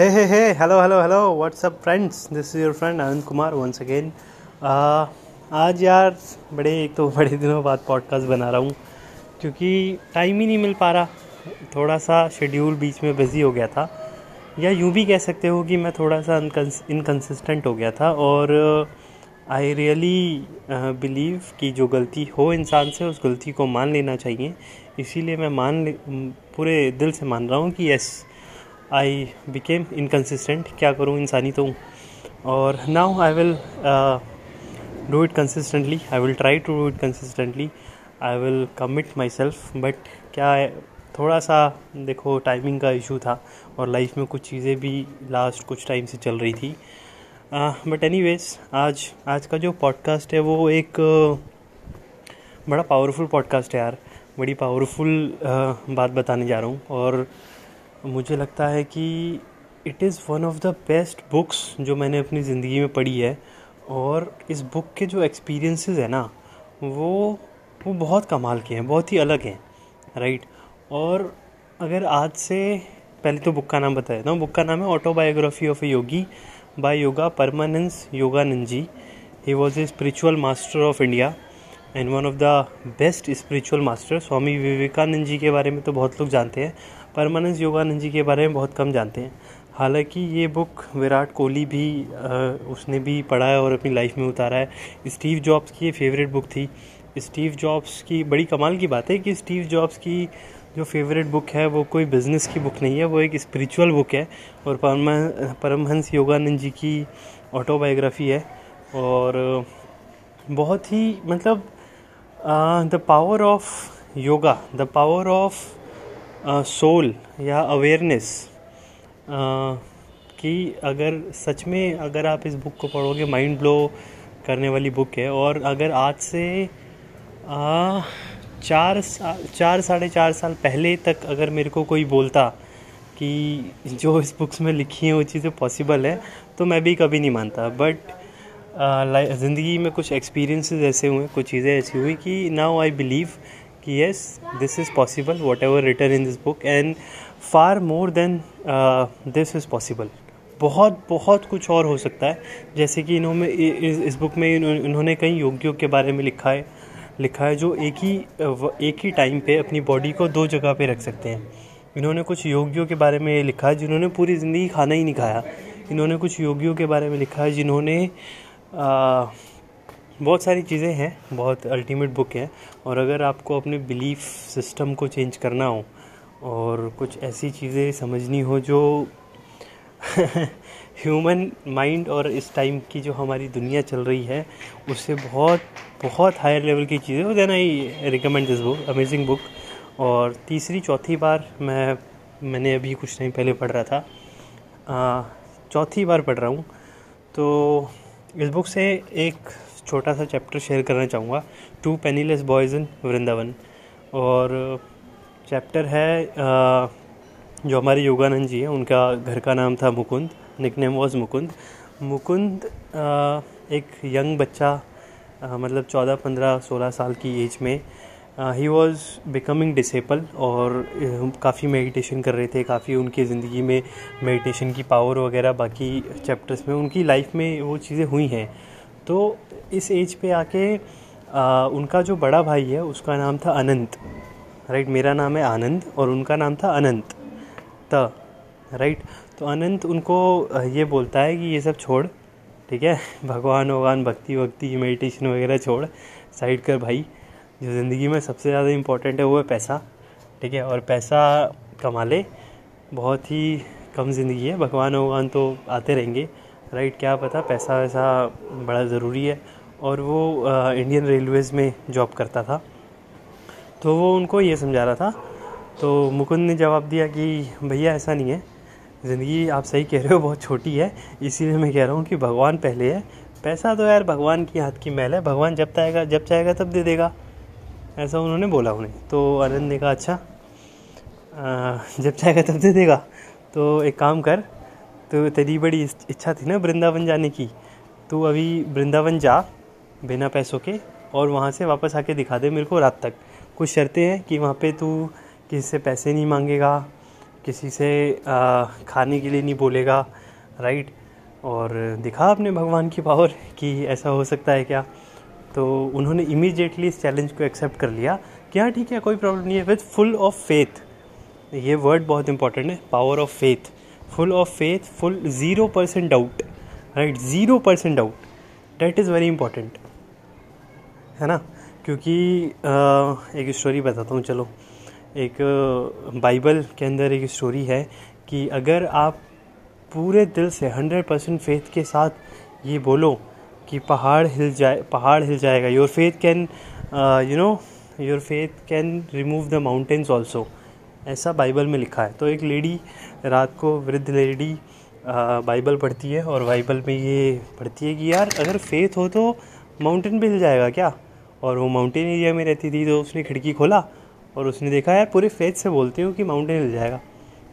Hey, hello, hello, hello, what's up, friends? This is your friend Anand Kumar once again. Uh, आज यार बड़े एक तो बड़े दिनों बाद पॉडकास्ट बना रहा हूँ क्योंकि टाइम ही नहीं मिल पा रहा थोड़ा सा शेड्यूल बीच में बिज़ी हो गया था या यूँ भी कह सकते हो कि मैं थोड़ा सा इनकन्सिस्टेंट हो गया था और आई रियली बिलीव कि जो गलती हो इंसान से उस गलती को मान लेना चाहिए इसीलिए मैं मान पूरे दिल से मान रहा हूँ कि यस आई बिकेम इनकन्सिस्टेंट क्या करूँ? इंसानी तो और now I will do it consistently I will try to do it consistently I will commit myself but क्या थोड़ा सा देखो टाइमिंग का इशू था और लाइफ में कुछ चीज़ें भी लास्ट कुछ टाइम से चल रही थी। बट एनी वेज आज आज का जो पॉडकास्ट है वो एक बड़ा पावरफुल पॉडकास्ट है यार। बड़ी पावरफुल uh, बात बताने जा रहा हूँ। और मुझे लगता है कि it is one of the best books जो मैंने अपनी ज़िंदगी में पढ़ी है और इस बुक के जो एक्सपीरियंसेस है ना, वो वो बहुत कमाल के हैं, बहुत ही अलग हैं राइट और अगर आज से, पहले तो बुक का नाम बताया था बुक का नाम है autobiography of a yogi by Yoga Paramahansa Yogananda ji he was a spiritual master of India and one of the best spiritual master Swami Vivekananda ji के बारे में तो बहुत लोग जानते हैं। परमानंद योगानंद जी के बारे में बहुत कम जानते हैं। हालाँकि ये बुक विराट कोहली भी उसने भी पढ़ा है और अपनी लाइफ में उतारा है। स्टीव जॉब्स की ये फेवरेट बुक थी। स्टीव जॉब्स की, बड़ी कमाल की बात है कि स्टीव जॉब्स की जो फेवरेट बुक है, वो कोई बिज़नेस की बुक नहीं है, वो एक स्पिरिचुअल बुक है और परमहंस योगानंद जी की ऑटोबायोग्राफी है और बहुत ही मतलब the power of yoga, the power of soul या अवेयरनेस कि अगर सच में अगर आप इस बुक को पढ़ोगे माइंड ब्लो करने वाली बुक है और अगर आज से आ, चार चार साढ़े चार साल पहले तक अगर मेरे को कोई बोलता कि जो इस बुक्स में लिखी हैं वो चीज़ें पॉसिबल है तो मैं भी कभी नहीं मानता। बट ज़िंदगी में कुछ एक्सपीरियंसेस ऐसे हुए कुछ चीज़ें ऐसी हुई कि नाउ आई बिलीव कि yes this is possible whatever written in this book and far more than this is possible बहुत बहुत कुछ और हो सकता है। जैसे कि इन्होंने इस, इस बुक में इन्होंने कई योगियों के बारे में लिखा है लिखा है जो एक ही एक ही टाइम पे अपनी बॉडी को दो जगह पे रख सकते हैं। इन्होंने कुछ योगियों के बारे में लिखा है जिन्होंने पूरी ज़िंदगी खाना ही नहीं खाया। इन्होंने कुछ योगियों के बारे में लिखा है जिन्होंने बहुत सारी चीज़ें हैं, बहुत अल्टीमेट बुक है, और अगर आपको अपने बिलीफ सिस्टम को चेंज करना हो, और कुछ ऐसी चीज़ें समझनी हो जो ह्यूमन माइंड और इस टाइम की जो हमारी दुनिया चल रही है, उससे बहुत बहुत हायर लेवल की चीज़ें हो देना I recommend this book amazing book और तीसरी, चौथी बार मैं, मैंने अभी कुछ टाइम पहले पढ़ रहा था। चौथी बार पढ़ रहा हूँ। तो इस बुक से एक छोटा सा चैप्टर शेयर करना चाहूँगा. Two penniless boys in Vrindavan और चैप्टर है जो हमारे योगानंद जी हैं, उनका घर का नाम था Mukund nickname was Mukund Mukund एक यंग बच्चा मतलब चौदह, पंद्रह, सोलह साल की एज में ही वॉज़ बिकमिंग डिसेबल और काफ़ी मेडिटेशन कर रहे थे, काफ़ी उनकी ज़िंदगी में मेडिटेशन की पावर वगैरह बाकी चैप्टर्स में, उनकी लाइफ में वो चीज़ें हुई हैं. तो इस एज पे आके आ, उनका जो बड़ा भाई है उसका नाम था अनंत राइट मेरा नाम है आनंद और उनका नाम था अनंत त राइट तो अनंत उनको ये बोलता है कि ये सब छोड़ ठीक है? भगवान भगवान भक्ति भक्ति मेडिटेशन वगैरह छोड़ साइड कर भाई जो ज़िंदगी में सबसे ज़्यादा इम्पोर्टेंट है वो है पैसा ठीक है? और पैसा कमा ले बहुत ही कम ज़िंदगी है भगवान भगवान तो आते रहेंगे। राइट क्या पता पैसा वैसा बड़ा ज़रूरी है। और वो आ, इंडियन रेलवेज़ में जॉब करता था। तो वो उनको ये समझा रहा था। तो मुकुंद ने जवाब दिया कि भैया ऐसा नहीं है। ज़िंदगी आप सही कह रहे हो बहुत छोटी है। इसीलिए मैं कह रहा हूँ कि भगवान पहले है। पैसा तो यार भगवान की हाथ की मैल है। भगवान जब चाहेगा जब चाहेगा तब दे देगा। ऐसा उन्होंने बोला उन्हें। तो आनंद ने कहा अच्छा आ, जब चाहेगा तब दे देगा। तो एक काम कर तो तेरी बड़ी इच्छा थी ना वृंदावन जाने की। तू अभी वृंदावन जा बिना पैसों के और वहाँ से वापस आके दिखा दे मेरे को रात तक। कुछ शर्तें हैं कि वहाँ पे तू किसी से पैसे नहीं मांगेगा किसी से आ, खाने के लिए नहीं बोलेगा राइट और दिखा अपने भगवान की पावर कि ऐसा हो सकता है क्या? तो उन्होंने इमीडिएटली इस चैलेंज को एक्सेप्ट कर लिया कि हाँ ठीक है कोई प्रॉब्लम नहीं है। विथ फुल ऑफ़ फेथ ये वर्ड बहुत इंपॉर्टेंट है power of faith full of faith full zero percent doubt right zero percent doubt that is very important है ना? क्योंकि एक स्टोरी बताता हूँ, चलो। एक बाइबल के अंदर एक स्टोरी है कि अगर आप पूरे दिल से हंड्रेड परसेंट फेथ के साथ ये बोलो कि पहाड़ हिल जाए, पहाड़ हिल जाएगा। Your faith can you know your faith can remove the mountains also ऐसा बाइबल में लिखा है। तो एक लेडी रात को वृद्ध लेडी बाइबल पढ़ती है और बाइबल में ये पढ़ती है कि यार अगर फेथ हो तो माउंटेन भी हिल जाएगा क्या? और वो माउंटेन एरिया में रहती थी तो उसने खिड़की खोला और उसने देखा, यार, पूरे फेथ से बोलती हूँ कि माउंटेन हिल जाएगा।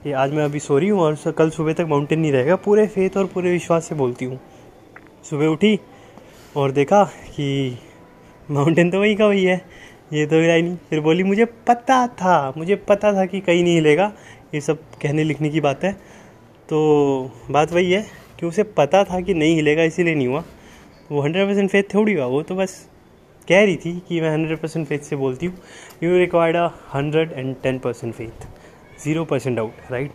कि आज मैं अभी सो रही हूँ और कल सुबह तक माउंटेन नहीं रहेगा। पूरे फेथ और पूरे विश्वास से बोलती हूँ। सुबह उठी और देखा कि माउंटेन तो वही का वही है। ये तो हिला नहीं। फिर बोली, मुझे पता था, मुझे पता था कि कहीं नहीं हिलेगा। ये सब कहने लिखने की बात है। तो बात वही है कि उसे पता था कि नहीं हिलेगा, इसीलिए नहीं हुआ। वो हंड्रेड परसेंट फेथ थोड़ी हुआ, वो तो बस कह रही थी कि मैं हंड्रेड परसेंट फेथ से बोलती हूँ। You required a hundred and ten percent faith zero percent doubt right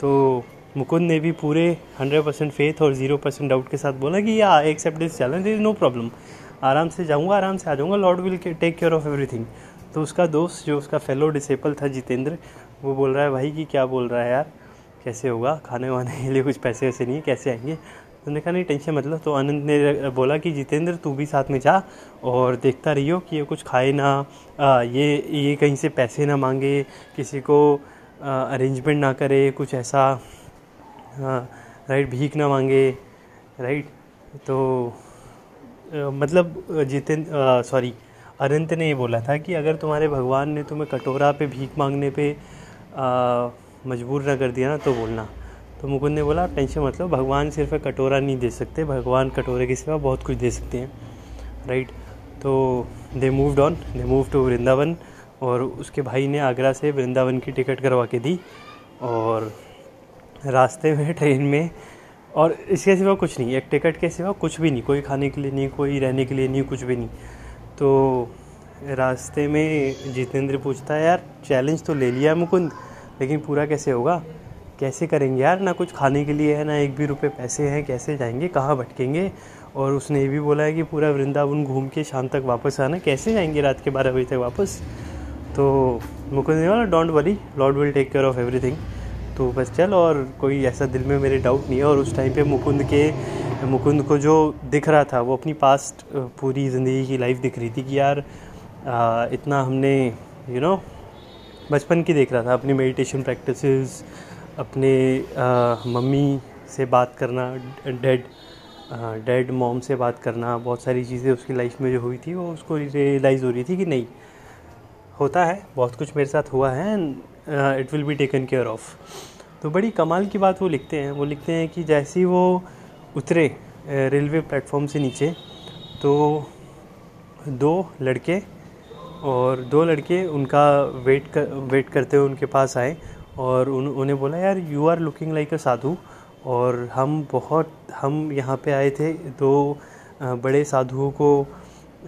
तो मुकुंद ने भी पूरे हंड्रेड परसेंट फेथ और ज़ीरो परसेंट डाउट के साथ बोला कि या accept this challenge is no problem आराम से जाऊँगा आराम से आ जाऊँगा। Lord will take care of everything तो उसका दोस्त जो उसका फेलो डिसेबल था जितेंद्र वो बोल रहा है भाई कि क्या बोल रहा है यार? कैसे होगा? खाने वाने के लिए कुछ पैसे वैसे नहीं है कैसे आएँगे? तो उन्होंने कहा नहीं टेंशन मतलब तो आनंद ने बोला कि जितेंद्र तू भी साथ में जा और देखता रहियो कि ये कुछ खाए ना आ, ये ये कहीं से पैसे ना मांगे किसी को अरेंजमेंट ना करे कुछ ऐसा राइट भीख ना मांगे राइट तो आ, मतलब जितेंद्र सॉरी अनंत ने ये बोला था कि अगर तुम्हारे भगवान ने तुम्हें कटोरा पे भीख मांगने पे मजबूर ना कर दिया ना तो बोलना। तो मुकुंद ने बोला, टेंशन मतलब भगवान सिर्फ़ कटोरा नहीं दे सकते, भगवान कटोरे के सिवा बहुत कुछ दे सकते हैं। राइट तो they moved on they move to Vrindavan और उसके भाई ने आगरा से वृंदावन की टिकट करवा के दी और रास्ते में, ट्रेन में और इसके सिवा कुछ नहीं, एक टिकट के सिवा कुछ भी नहीं, कोई खाने के लिए नहीं, कोई रहने के लिए नहीं, कुछ भी नहीं। तो रास्ते में जितेंद्र पूछता है, यार चैलेंज तो ले लिया मुकुंद, लेकिन पूरा कैसे होगा? कैसे करेंगे यार? ना कुछ खाने के लिए है, ना एक भी रुपए पैसे हैं, कैसे जाएँगे? कहाँ भटकेंगे? और उसने ये भी बोला है कि पूरा वृंदावन घूम के शाम तक वापस आना। कैसे जाएँगे रात के बारह बजे तक वापस? तो मुकुंद ने बोला don't worry Lord will take care of everything तो बस चल और कोई ऐसा दिल में मेरे डाउट नहीं है। और उस टाइम पे मुकुंद के मुकुंद को जो दिख रहा था वो अपनी पास्ट पूरी ज़िंदगी की लाइफ दिख रही थी कि यार आ, इतना हमने यू नो बचपन की देख रहा था। अपनी मेडिटेशन प्रैक्टिसेस अपने मम्मी से बात करना डेड डेड मॉम से बात करना बहुत सारी चीज़ें उसकी लाइफ में जो हुई थी वो उसको रियलाइज़ हो रही थी कि नहीं होता है बहुत कुछ मेरे साथ हुआ है। It will be taken care of तो बड़ी कमाल की बात वो लिखते हैं। वो लिखते हैं कि जैसे ही वो उतरे रेलवे प्लेटफॉर्म से नीचे तो दो लड़के और दो लड़के उनका वेट कर वेट करते हुए उनके पास आए और उन, उन्हें बोला, यार you are looking like a sadhu और हम बहुत, हम यहाँ पे आए थे दो बड़े साधुओं को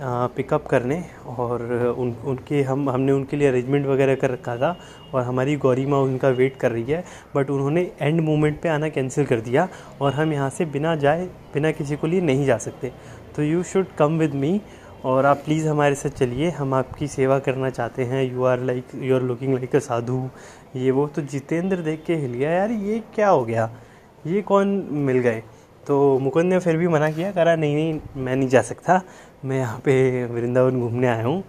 पिकअप करने और उन, उनके हम, हमने उनके लिए अरेंजमेंट वगैरह कर रखा था और हमारी गौरी माँ उनका वेट कर रही है बट उन्होंने एंड मोमेंट पे आना कैंसिल कर दिया और हम यहाँ से बिना जाए, बिना किसी को लिए नहीं जा सकते। तो you should come with me और आप प्लीज़ हमारे साथ चलिए, हम आपकी सेवा करना चाहते हैं। You are like you are looking like a sadhu, ये वो। तो जितेंद्र देख के हिल गया, यार ये क्या हो गया? ये कौन मिल गए? तो मुकुंद ने फिर भी मना किया, करा, नहीं नहीं, मैं नहीं जा सकता। मैं यहाँ पे वृंदावन घूमने आया हूँ।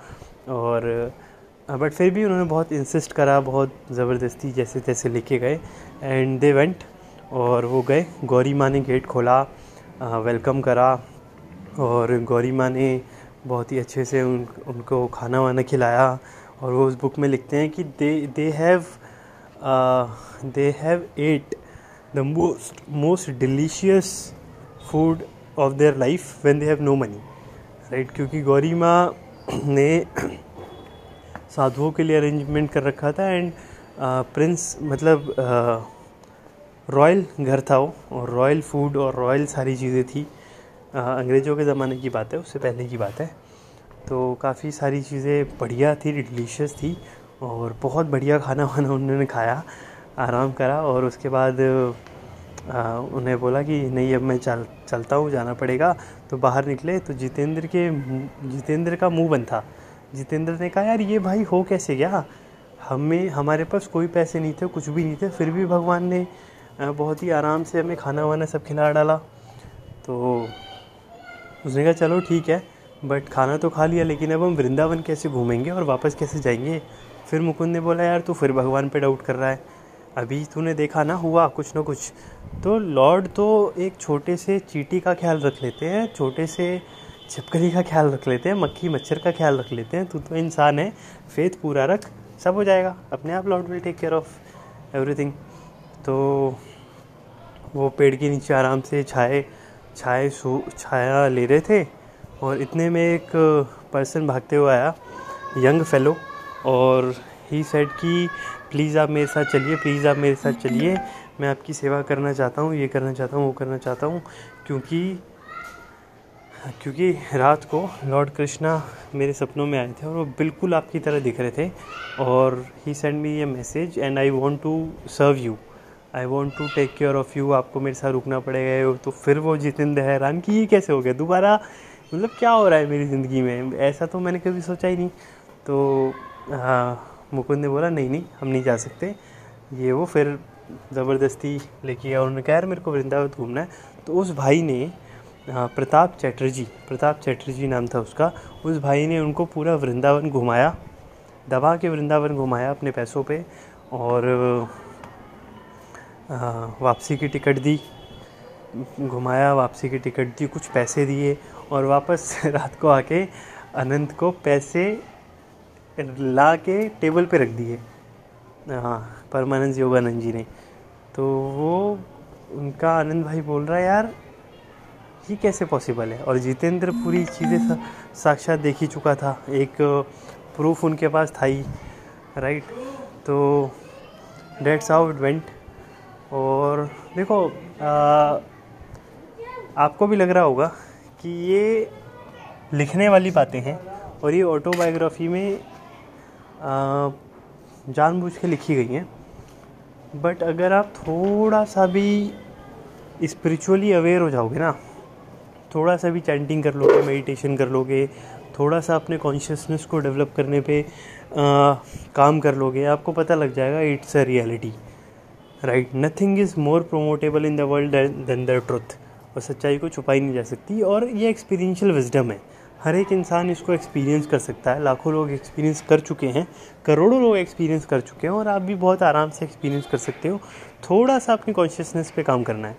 और बट फिर भी उन्होंने बहुत इंसिस्ट करा, बहुत ज़बरदस्ती जैसे तैसे लेके गए। एंड दे वेंट और वो गए। गौरी माँ ने गेट खोला वेलकम करा। और गौरी माँ ने बहुत ही अच्छे से उन, उनको खाना वाना खिलाया। और वो उस बुक में लिखते हैं कि they they have they have eat the most most delicious food of their life when they have no money right क्योंकि गौरी माँ ने साधुओं के लिए अरेंजमेंट कर रखा था एंड प्रिंस मतलब रॉयल घर था वो और रॉयल फ़ूड और रॉयल सारी चीज़ें थी अंग्रेज़ों के ज़माने की बात है उससे पहले की बात है तो काफ़ी सारी चीज़ें बढ़िया थी डिलीशियस थी, और बहुत बढ़िया खाना वाना उन्होंने खाया। आराम करा और उसके बाद आ, उन्हें बोला कि नहीं अब मैं चल चलता हूँ जाना पड़ेगा। तो बाहर निकले तो जितेंद्र के जितेंद्र का मुँह बंद था। जितेंद्र ने कहा यार ये भाई हो कैसे गया? हमें हमारे पास कोई पैसे नहीं थे कुछ भी नहीं थे। फिर भी भगवान ने बहुत ही आराम से हमें खाना वाना सब खिला डाला। तो उसने कहा चलो ठीक है बट खाना तो खा लिया लेकिन अब हम वृंदावन कैसे घूमेंगे और वापस कैसे जाएँगे? फिर मुकुंद ने बोला यार तू फिर भगवान पे डाउट कर रहा है। अभी तूने देखा ना, हुआ कुछ ना कुछ। तो लॉर्ड तो एक छोटे से चीटी का ख्याल रख लेते हैं, छोटे से छिपकली का ख्याल रख लेते हैं, मक्खी मच्छर का ख्याल रख लेते हैं। तू तो इंसान है फेथ पूरा रख, सब हो जाएगा। अपने आप Lord will take care of everything तो वो पेड़ के नीचे आराम से छाए छाए सो, छाया ले रहे थे और इतने में एक पर्सन भागते हुए आया यंग फेलो और ही सेड कि प्लीज़ आप मेरे साथ चलिए प्लीज़ आप मेरे साथ चलिए। मैं आपकी सेवा करना चाहता हूँ, ये करना चाहता हूँ, वो करना चाहता हूँ। क्योंकि क्योंकि रात को लॉर्ड कृष्णा मेरे सपनों में आए थे और वो बिल्कुल आपकी तरह दिख रहे थे। और he send me a message and I want to serve you I want to take care of you आपको मेरे साथ रुकना पड़ेगा। तो फिर वो जितेंद्र हैरान कि ये कैसे हो गया? दोबारा मतलब क्या हो रहा है मेरी ज़िंदगी में? ऐसा तो मैंने कभी सोचा ही नहीं। तो हाँ मुकुंद ने बोला, नहीं नहीं, हम नहीं जा सकते। ये वो फिर ज़बरदस्ती लेके गया उन्होंने कहा, यार, मेरे को वृंदावन घूमना है। तो उस भाई ने प्रताप चैटर्जी प्रताप चैटर्जी नाम था उसका, उस भाई ने उनको पूरा वृंदावन घुमाया, दबा के वृंदावन घुमाया अपने पैसों पे और वापसी की टिकट दी, घुमाया, वापसी की टिकट दी, कुछ पैसे दिए और वापस रात को आके अनंत को पैसे ला के टेबल पे रख दिए। हाँ परमानंद योगानंद जी ने। तो वो उनका आनंद भाई बोल रहा है यार ये कैसे पॉसिबल है? और जितेंद्र पूरी चीज़ें साक्षात देख ही चुका था। एक प्रूफ उनके पास था ही राइट तो डेट्स हाउ इट वेंट और देखो आ, आपको भी लग रहा होगा कि ये लिखने वाली बातें हैं और ये ऑटोबायोग्राफी में जानबूझ के लिखी गई हैं। बट अगर आप थोड़ा सा भी स्पिरिचुअली अवेयर हो जाओगे ना थोड़ा सा भी चैंटिंग कर लोगे मेडिटेशन कर लोगे थोड़ा सा अपने कॉन्शियसनेस को डेवलप करने पे आ, काम कर लोगे आपको पता लग जाएगा it's a reality right nothing is more promotable in the world than the truth और सच्चाई को छुपाई नहीं जा सकती और ये एक्सपीरियंशियल विजडम है। हर एक इंसान इसको एक्सपीरियंस कर सकता है। लाखों लोग एक्सपीरियंस कर चुके हैं, करोड़ों लोग एक्सपीरियंस कर चुके हैं और आप भी बहुत आराम से एक्सपीरियंस कर सकते हो। थोड़ा सा अपनी कॉन्शियसनेस पे काम करना है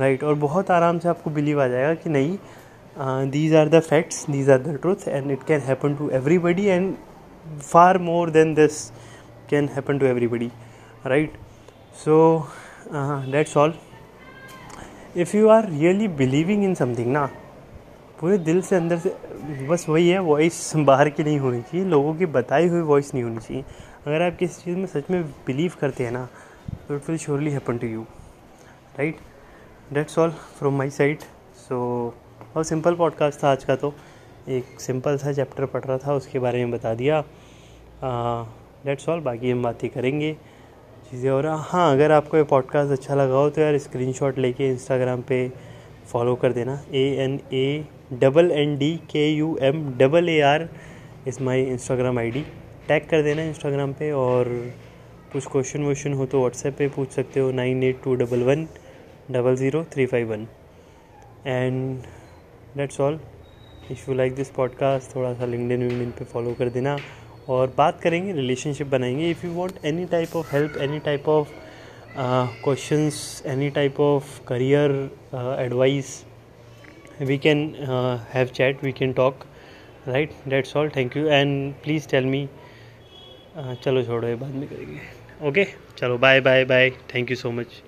राइट और बहुत आराम से आपको बिलीव आ जाएगा कि नहीं these are the facts these are the truth and it can happen to everybody and far more than this can happen to everybody right so that's all if you are really believing in something ना पूरे दिल से अंदर से, बस वही है voice बाहर की नहीं होनी चाहिए, लोगों की बताई हुई वॉइस नहीं होनी चाहिए। अगर आप किसी चीज़ में सच में बिलीव करते हैं ना तो it will surely happen to you right that's all from my side so बहुत सिंपल पॉडकास्ट था आज का तो। एक सिंपल सा चैप्टर पढ़ रहा था, उसके बारे में बता दिया। डेट्स ऑल बाकी हम बातें करेंगे। चीज़ें और हाँ अगर आपको ये पॉडकास्ट अच्छा लगा हो तो यार स्क्रीनशॉट लेके इंस्टाग्राम पे फॉलो कर देना। A N A double N D K U M double A R is my Instagram ID D. Tag कर देना इंस्टाग्राम पे और कुछ क्वेश्चन वोश्चन हो तो व्हाट्सएप पे पूछ सकते हो nine eight two double one double zero three five one. And that's all if you like this podcast थोड़ा सा लिंकडिन विंगडिन पे फॉलो कर देना और बात करेंगे रिलेशनशिप बनाएँगे। If you want any type of help any type of questions any type of career advice we can uh, have chat we can talk right that's all thank you and please tell me uh, चलो छोड़ो ये बाद में करेंगे okay चलो bye bye bye thank you so much